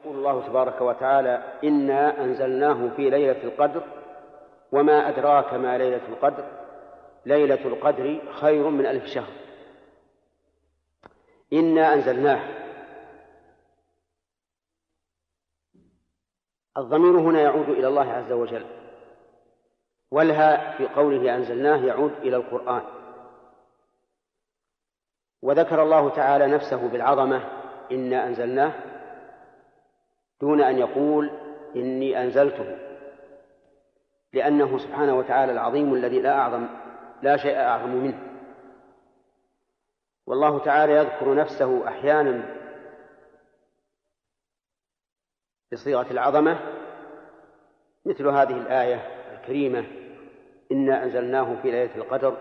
يقول الله تبارك وتعالى إنا أنزلناه في ليلة القدر وما أدراك ما ليلة القدر؟ ليلة القدر خير من ألف شهر. إنا أنزلناه. الضمير هنا يعود إلى الله عز وجل والها في قوله أنزلناه يعود إلى القرآن. وذكر الله تعالى نفسه بالعظمة إنا أنزلناه دون أن يقول إني أنزلته لأنه سبحانه وتعالى العظيم الذي لا أعظم لا شيء أعظم منه. والله تعالى يذكر نفسه أحيانا بصيغة العظمة مثل هذه الآية الكريمة إنا أنزلناه في ليلة القدر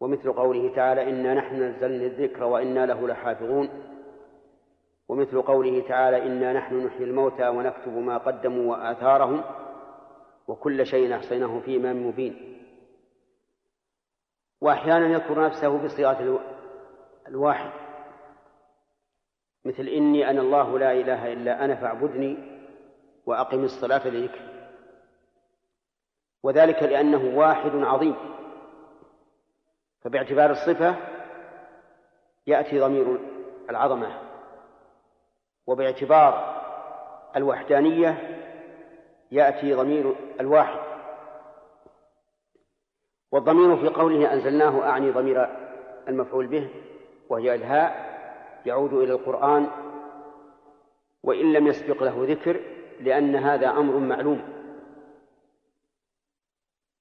ومثل قوله تعالى إنا نحن نزلنا الذكر وإنا له لحافظون. ومثل قوله تعالى إنا نحن نحيي الموتى ونكتب ما قدموا وآثارهم وكل شيء أحصيناه في إمام مبين. وأحيانا يذكر نفسه بصيغة الواحد. مثل إني أنا الله لا إله إلا أنا فاعبدني وأقم الصلاة لذكري. وذلك لأنه واحد عظيم. فباعتبار الصفة يأتي ضمير العظمة. وباعتبار الوحدانية يأتي ضمير الواحد. والضمير في قوله أنزلناه أعني ضمير المفعول به وهي إلهاء يعود إلى القرآن وإن لم يسبق له ذكر لأن هذا أمر معلوم.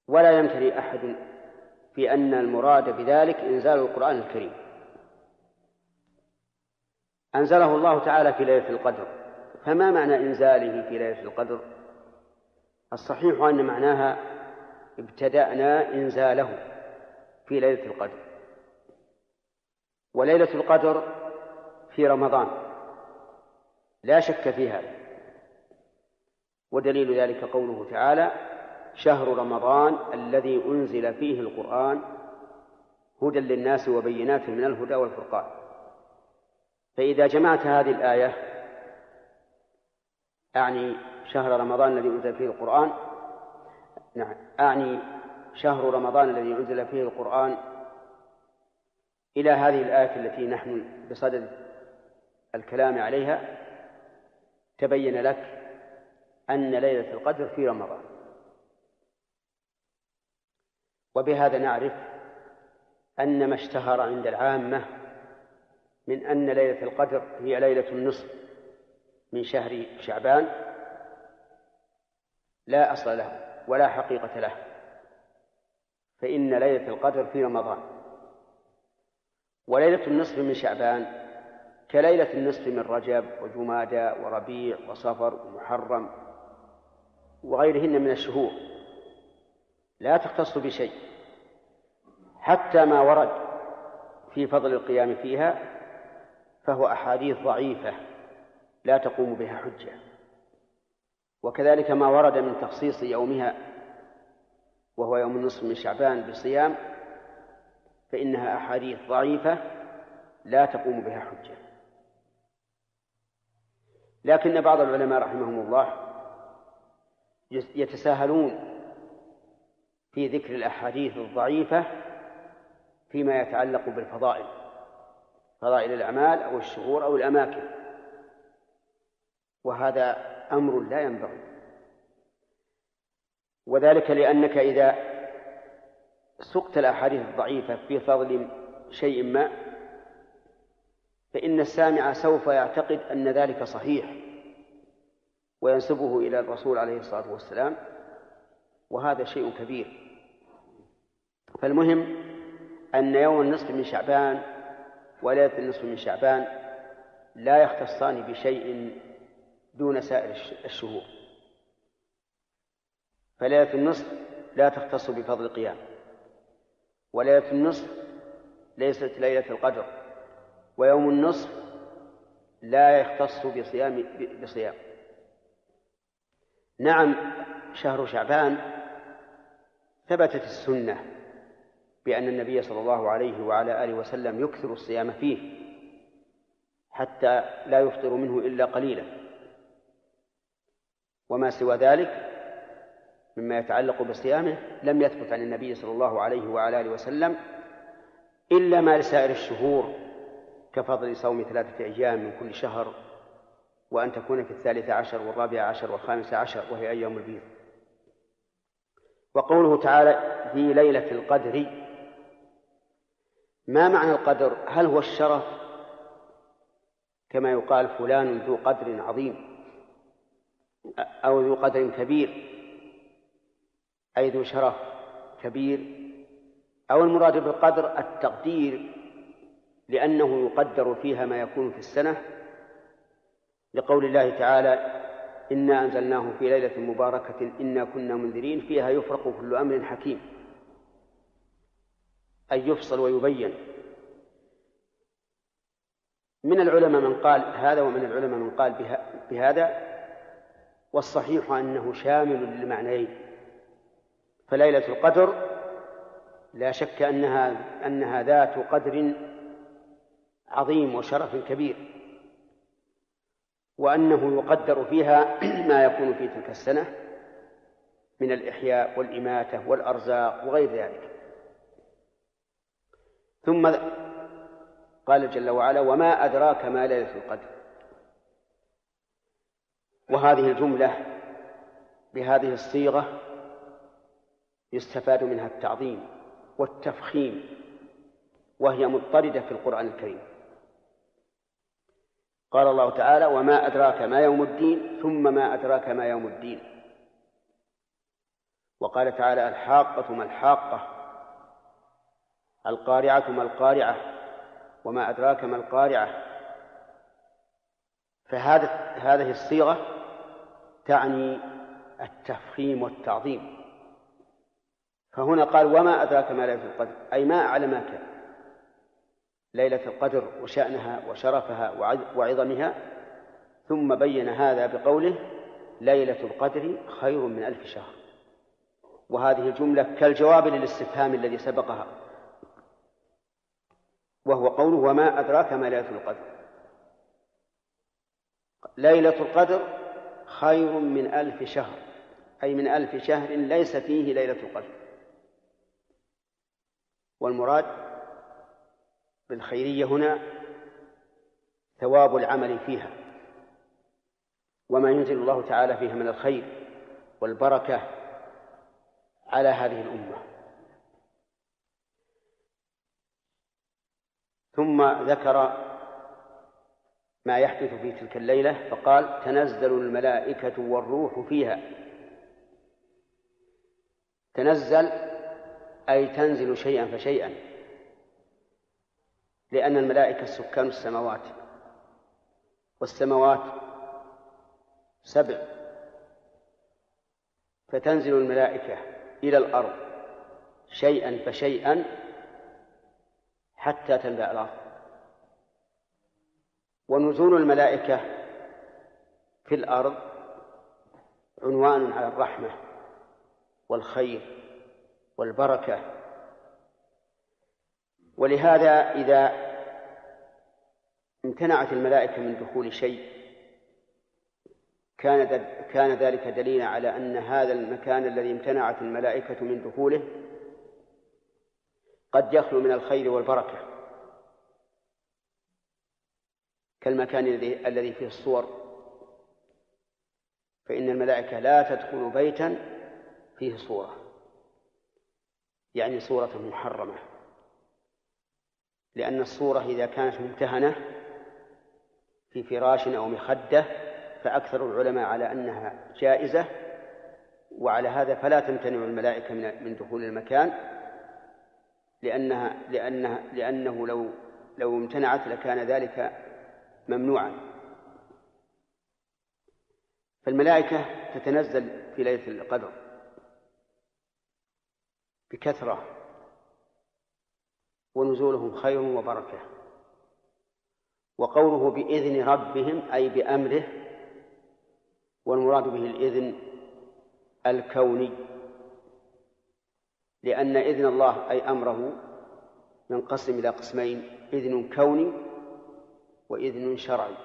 ولا يمتري أحد في أن المراد بذلك إنزال القرآن الكريم. أنزله الله تعالى في ليلة القدر. فما معنى إنزاله في ليلة القدر؟ الصحيح أن معناها ابتدأنا إنزاله في ليلة القدر. وليلة القدر في رمضان. لا شك في هذا. ودليل ذلك قوله تعالى شهر رمضان الذي أنزل فيه القرآن هدى للناس وبينات من الهدى والفرقان. فإذا جمعت هذه الآية أعني شهر رمضان الذي أنزل فيه القرآن نعم أعني شهر رمضان الذي أنزل فيه القرآن إلى هذه الآية التي نحن بصدد الكلام عليها تبين لك أن ليلة القدر في رمضان. وبهذا نعرف أن ما اشتهر عند العامة من أن ليلة القدر هي ليلة النصف من شهر شعبان لا أصل له ولا حقيقة له فإن ليلة القدر في رمضان. وليلة النصف من شعبان كليلة النصف من رجب وجمادى وربيع وصفر ومحرم وغيرهن من الشهور. لا تختص بشيء حتى ما ورد في فضل القيام فيها فهو أحاديث ضعيفة لا تقوم بها حجة. وكذلك ما ورد من تخصيص يومها وهو يوم النصف من شعبان بصيام فإنها أحاديث ضعيفة لا تقوم بها حجة. لكن بعض العلماء رحمهم الله يتساهلون في ذكر الأحاديث الضعيفة فيما يتعلق بالفضائل. فضائل الأعمال أو الشهور أو الأماكن. وهذا أمر لا ينبغي. وذلك لأنك إذا سقت الأحاديث الضعيفة في فضل شيء ما فإن السامع سوف يعتقد أن ذلك صحيح وينسبه إلى الرسول عليه الصلاة والسلام وهذا شيء كبير. فالمهم أن يوم النصف من شعبان وليلة النصف من شعبان لا يختصان بشيء دون سائر الشهور. فليلة النصف لا تختص بفضل القيام. وليلة النصف ليست ليلة القدر. ويوم النصف لا يختص بصيام بصيام. نعم شهر شعبان ثبتت السنة بأن النبي صلى الله عليه وعلى آله وسلم يكثر الصيام فيه حتى لا يفطر منه إلا قليلا. وما سوى ذلك مما يتعلق بصيامه لم يثبت عن النبي صلى الله عليه وعلى آله وسلم إلا ما لسائر الشهور كفضل صوم ثلاثة أيام من كل شهر وأن تكون في الثالث عشر والرابع عشر والخامس عشر وهي أيام البيض. وقوله تعالى في ليلة القدر ما معنى القدر؟ هل هو الشرف؟ كما يقال فلان ذو قدر عظيم أو ذو قدر كبير أي ذو شرف كبير. أو المراد بالقدر التقدير لأنه يقدر فيها ما يكون في السنة. لقول الله تعالى إنا أنزلناه في ليلة مباركة إنا كنا منذرين. فيها يفرق كل أمر حكيم. أي يفصل ويبين. من العلماء من قال هذا ومن العلماء من قال بهذا؟ والصحيح أنه شامل للمعنيين. فليلة القدر لا شك أنها أنها ذات قدر عظيم وشرف كبير. وأنه يقدر فيها ما يكون في تلك السنة من الإحياء والإماتة والأرزاق وغير ذلك. ثم قال جل وعلا وما أدراك ما ليلة القدر. وهذه الجملة بهذه الصيغة يستفاد منها التعظيم والتفخيم وهي مضطردة في القرآن الكريم. قال الله تعالى وما أدراك ما يوم الدين ثم ما أدراك ما يوم الدين. وقال تعالى الحاقة ما الحاقة. القارعة ما القارعة وما أدراك ما القارعة. فهذا هذه الصيغة تعني التفخيم والتعظيم. فهنا قال وما أدراك ما ليلة القدر أي ما أعلمك ليلة القدر وشأنها وشرفها وعظمها ثم بين هذا بقوله ليلة القدر خير من ألف شهر. وهذه الجملة كالجواب للاستفهام الذي سبقها. وهو قوله وما أدراك ما ليلة القدر. ليلة القدر خير من ألف شهر أي من ألف شهر ليس فيه ليلة القدر. والمراد بالخيرية هنا ثواب العمل فيها وما ينزل الله تعالى فيها من الخير والبركة على هذه الأمة. ثم ذكر ما يحدث في تلك الليلة فقال تنزل الملائكة والروح فيها. تنزل أي تنزل شيئا فشيئا لأن الملائكة سكان السماوات والسماوات سبع. فتنزل الملائكة إلى الأرض شيئا فشيئا حتى تملأ الأرض. ونزول الملائكة في الأرض عنوان على الرحمة والخير والبركة. ولهذا إذا امتنعت الملائكة من دخول شيء كان كان ذلك دليلا على أن هذا المكان الذي امتنعت الملائكة من دخوله قد يخلو من الخير والبركة. كالمكان الذي فيه الصور. فإن الملائكة لا تدخل بيتا فيه صورة. يعني صورة محرمة. لأن الصورة إذا كانت ممتهنة في فراش أو مخدة فأكثر العلماء على أنها جائزة. وعلى هذا فلا تمتنع الملائكة من دخول المكان. لأنها لأنها لأنه لو لو امتنعت لكان ذلك ممنوعا. فالملائكة تتنزل في ليلة القدر بكثرة ونزولهم خير وبركة وقوله بإذن ربهم أي بأمره والمراد به الإذن الكوني. لأن إذن الله أي أمره ينقسم إلى قسمين إذن كوني وإذن شرعي.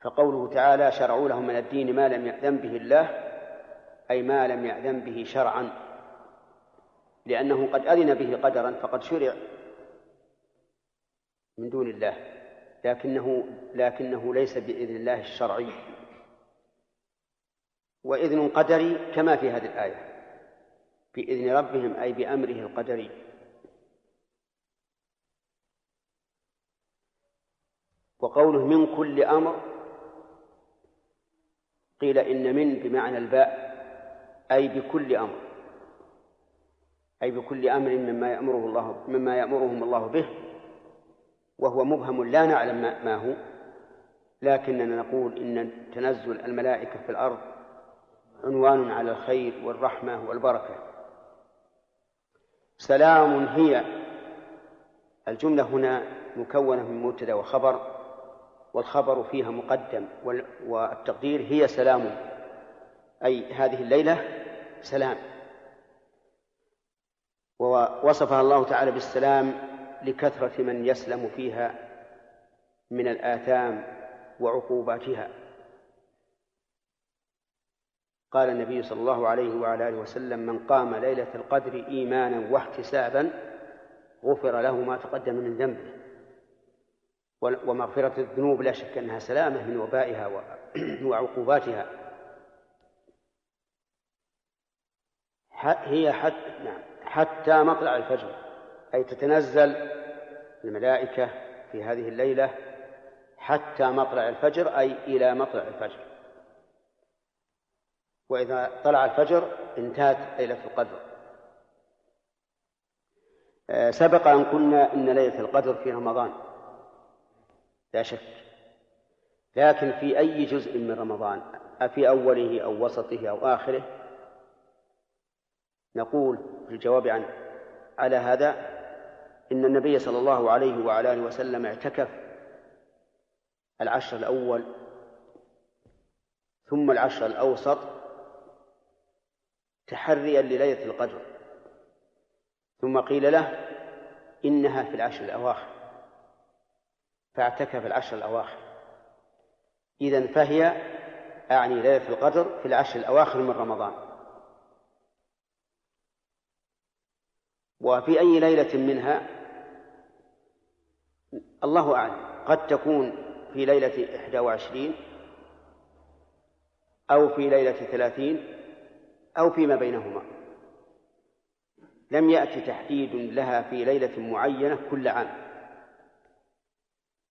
فقوله تعالى شرعوا لهم من الدين ما لم يأذن به الله أي ما لم يأذن به شرعا. لأنه قد أذن به قدرا فقد شرع من دون الله لكنه لكنه ليس بإذن الله الشرعي. وإذن قدري كما في هذه الآية. بإذن ربهم أي بأمره القدري. وقوله من كل أمر قيل إن من بمعنى الباء أي بكل أمر. أي بكل أمر مما يأمره الله مما يأمرهم الله به وهو مبهم لا نعلم ما هو. لكننا نقول إن تنزل الملائكة في الأرض عنوان على الخير والرحمة والبركة. سلام هي. الجملة هنا مكونة من مبتدأ وخبر والخبر فيها مقدم والتقدير هي سلام. أي هذه الليلة سلام. ووصفها الله تعالى بالسلام لكثرة من يسلم فيها من الآثام وعقوباتها. قال النبي صلى الله عليه وعلى آله وسلم من قام ليلة القدر إيمانا واحتسابا غفر له ما تقدم من ذنبه. ومغفرة الذنوب لا شك أنها سلامة من وبائها وعقوباتها. هي حتى نعم حتى مطلع الفجر أي تتنزل الملائكة في هذه الليلة حتى مطلع الفجر أي إلى مطلع الفجر. وإذا طلع الفجر انتهت ليلة القدر. آه، سبق أن قلنا إن ليلة القدر في رمضان. لا شك. لكن في أي جزء من رمضان أفي أوله أو وسطه أو آخره نقول في الجواب عن على هذا إن النبي صلى الله عليه وعلى آله وسلم اعتكف العشر الأول ثم العشر الأوسط تحريا لليلة القدر. ثم قيل له إنها في العشر الأواخر. فاعتكف العشر الأواخر. إذا فهي أعني ليلة القدر في العشر الأواخر من رمضان. وفي أي ليلة منها؟ الله أعلم. قد تكون في ليلة إحدى وعشرين أو في ليلة ثلاثين أو فيما بينهما. لم يأتي تحديد لها في ليلة معينة كل عام.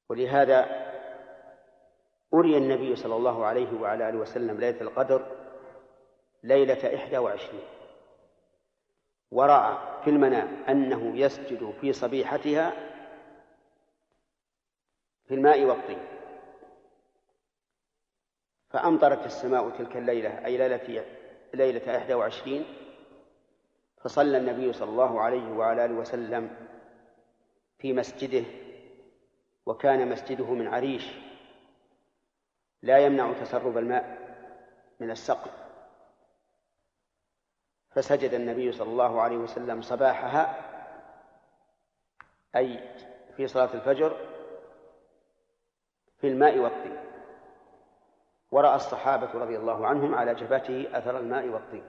ولهذا أري النبي صلى الله عليه وعلى آله وسلم ليلة القدر ليلة إحدى وعشرين. ورأى في المنام أنه يسجد في صبيحتها في الماء والطين. فأمطرت السماء تلك الليلة أي ليلة ليلة إحدى وعشرين فصلى النبي صلى الله عليه وعلى آله وسلم في مسجده وكان مسجده من عريش لا يمنع تسرب الماء من السقف. فسجد النبي صلى الله عليه وسلم صباحها أي في صلاة الفجر في الماء ورأى الصحابة رضي الله عنهم على جبهته أثر الماء والطين.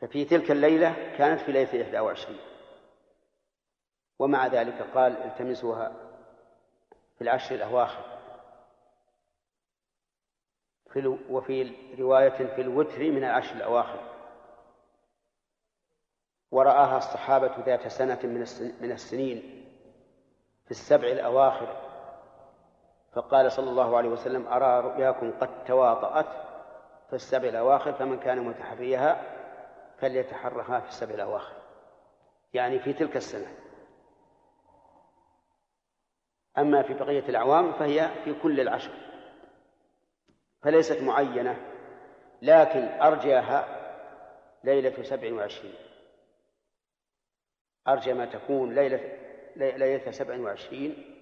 ففي تلك الليلة كانت في ليلة إحدى وعشرين. ومع ذلك قال التمسوها في العشر الأواخر. في وفي رواية في الوتر من العشر الأواخر. ورآها الصحابة ذات سنة من السنين في السبع الأواخر. فقال صلى الله عليه وسلم أرى رؤياكم قد تواطأت في السبع الأواخر فمن كان متحريها فليتحرها في السبع الأواخر. يعني في تلك السنة. أما في بقية الأعوام فهي في كل العشر. فليست معينة لكن أرجاها ليلة سبع وعشرين. أرجى ما تكون ليلة ليلة سبع وعشرين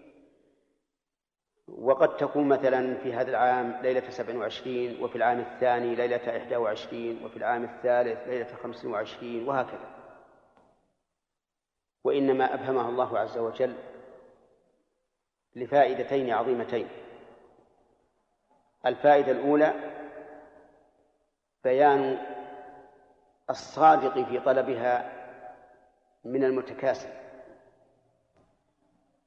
وقد تكون مثلا في هذا العام ليلة سبع وعشرين وفي العام الثاني ليلة إحدى وعشرين وفي العام الثالث ليلة خمس وعشرين وهكذا. وإنما أبهمها الله عز وجل لفائدتين عظيمتين. الفائدة الأولى بيان الصادق في طلبها من المتكاسل.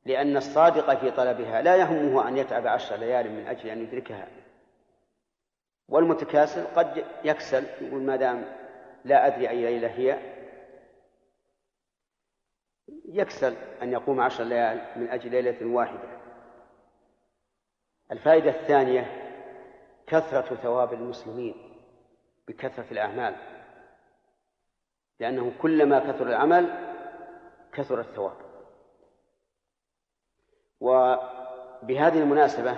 لأن الصادق في طلبها لا يهمه أن يتعب عشر ليال من أجل أن يدركها. والمتكاسل قد يكسل يقول ما دام لا أدري أي ليلة هي يكسل أن يقوم عشر ليال من أجل ليلة واحدة. الفائدة الثانية كثرة ثواب المسلمين بكثرة الأعمال لأنه كلما كثر العمل كثر الثواب. وبهذه المناسبة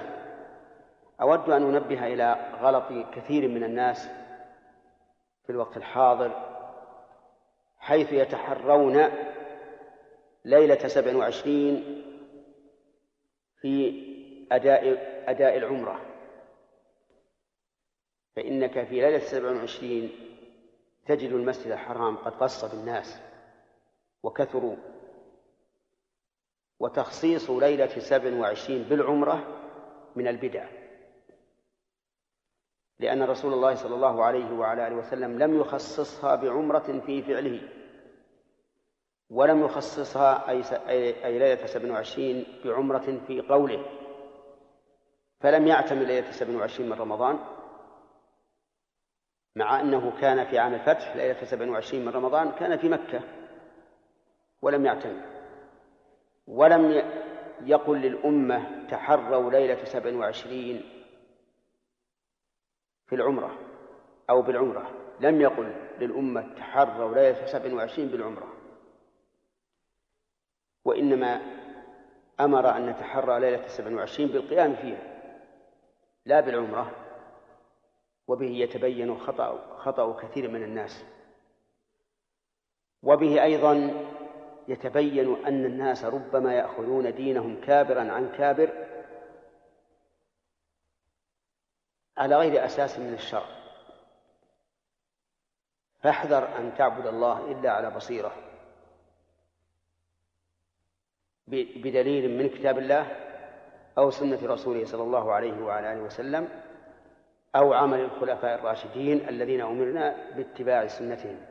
أود أن أنبه إلى غلط كثير من الناس في الوقت الحاضر حيث يتحرون ليلة سبع وعشرين في أداء أداء العمرة. فإنك في ليلة سبع وعشرين تجد المسجد الحرام قد قص بالناس وكثروا. وتخصيص ليلة سبع وعشرين بالعمرة من البدع. لأن رسول الله صلى الله عليه وعلى آله وسلم لم يخصصها بعمرة في فعله ولم يخصصها أي, أي ليلة سبع وعشرين بعمرة في قوله فلم يعتمد ليلة سبع وعشرين من رمضان مع أنه كان في عام الفتح ليلة سبع وعشرين من رمضان كان في مكة ولم يعتمد ولم يقل للأمة تحروا ليلة سبع وعشرين في العمرة أو بالعمرة لم يقل للأمة تحروا ليلة سبع وعشرين بالعمرة. وإنما أمر أن نتحرى ليلة سبع وعشرين بالقيام فيها لا بالعمرة. وبه يتبين خطأ خطأ كثير من الناس. وبه أيضا يتبين أن الناس ربما يأخذون دينهم كابرا عن كابر على غير أساس من الشرع. فاحذر أن تعبد الله إلا على بصيرة. بدليل من كتاب الله أو سنة رسوله صلى الله عليه وعلى آله وسلم أو عمل الخلفاء الراشدين الذين أمرنا باتباع سنتهم.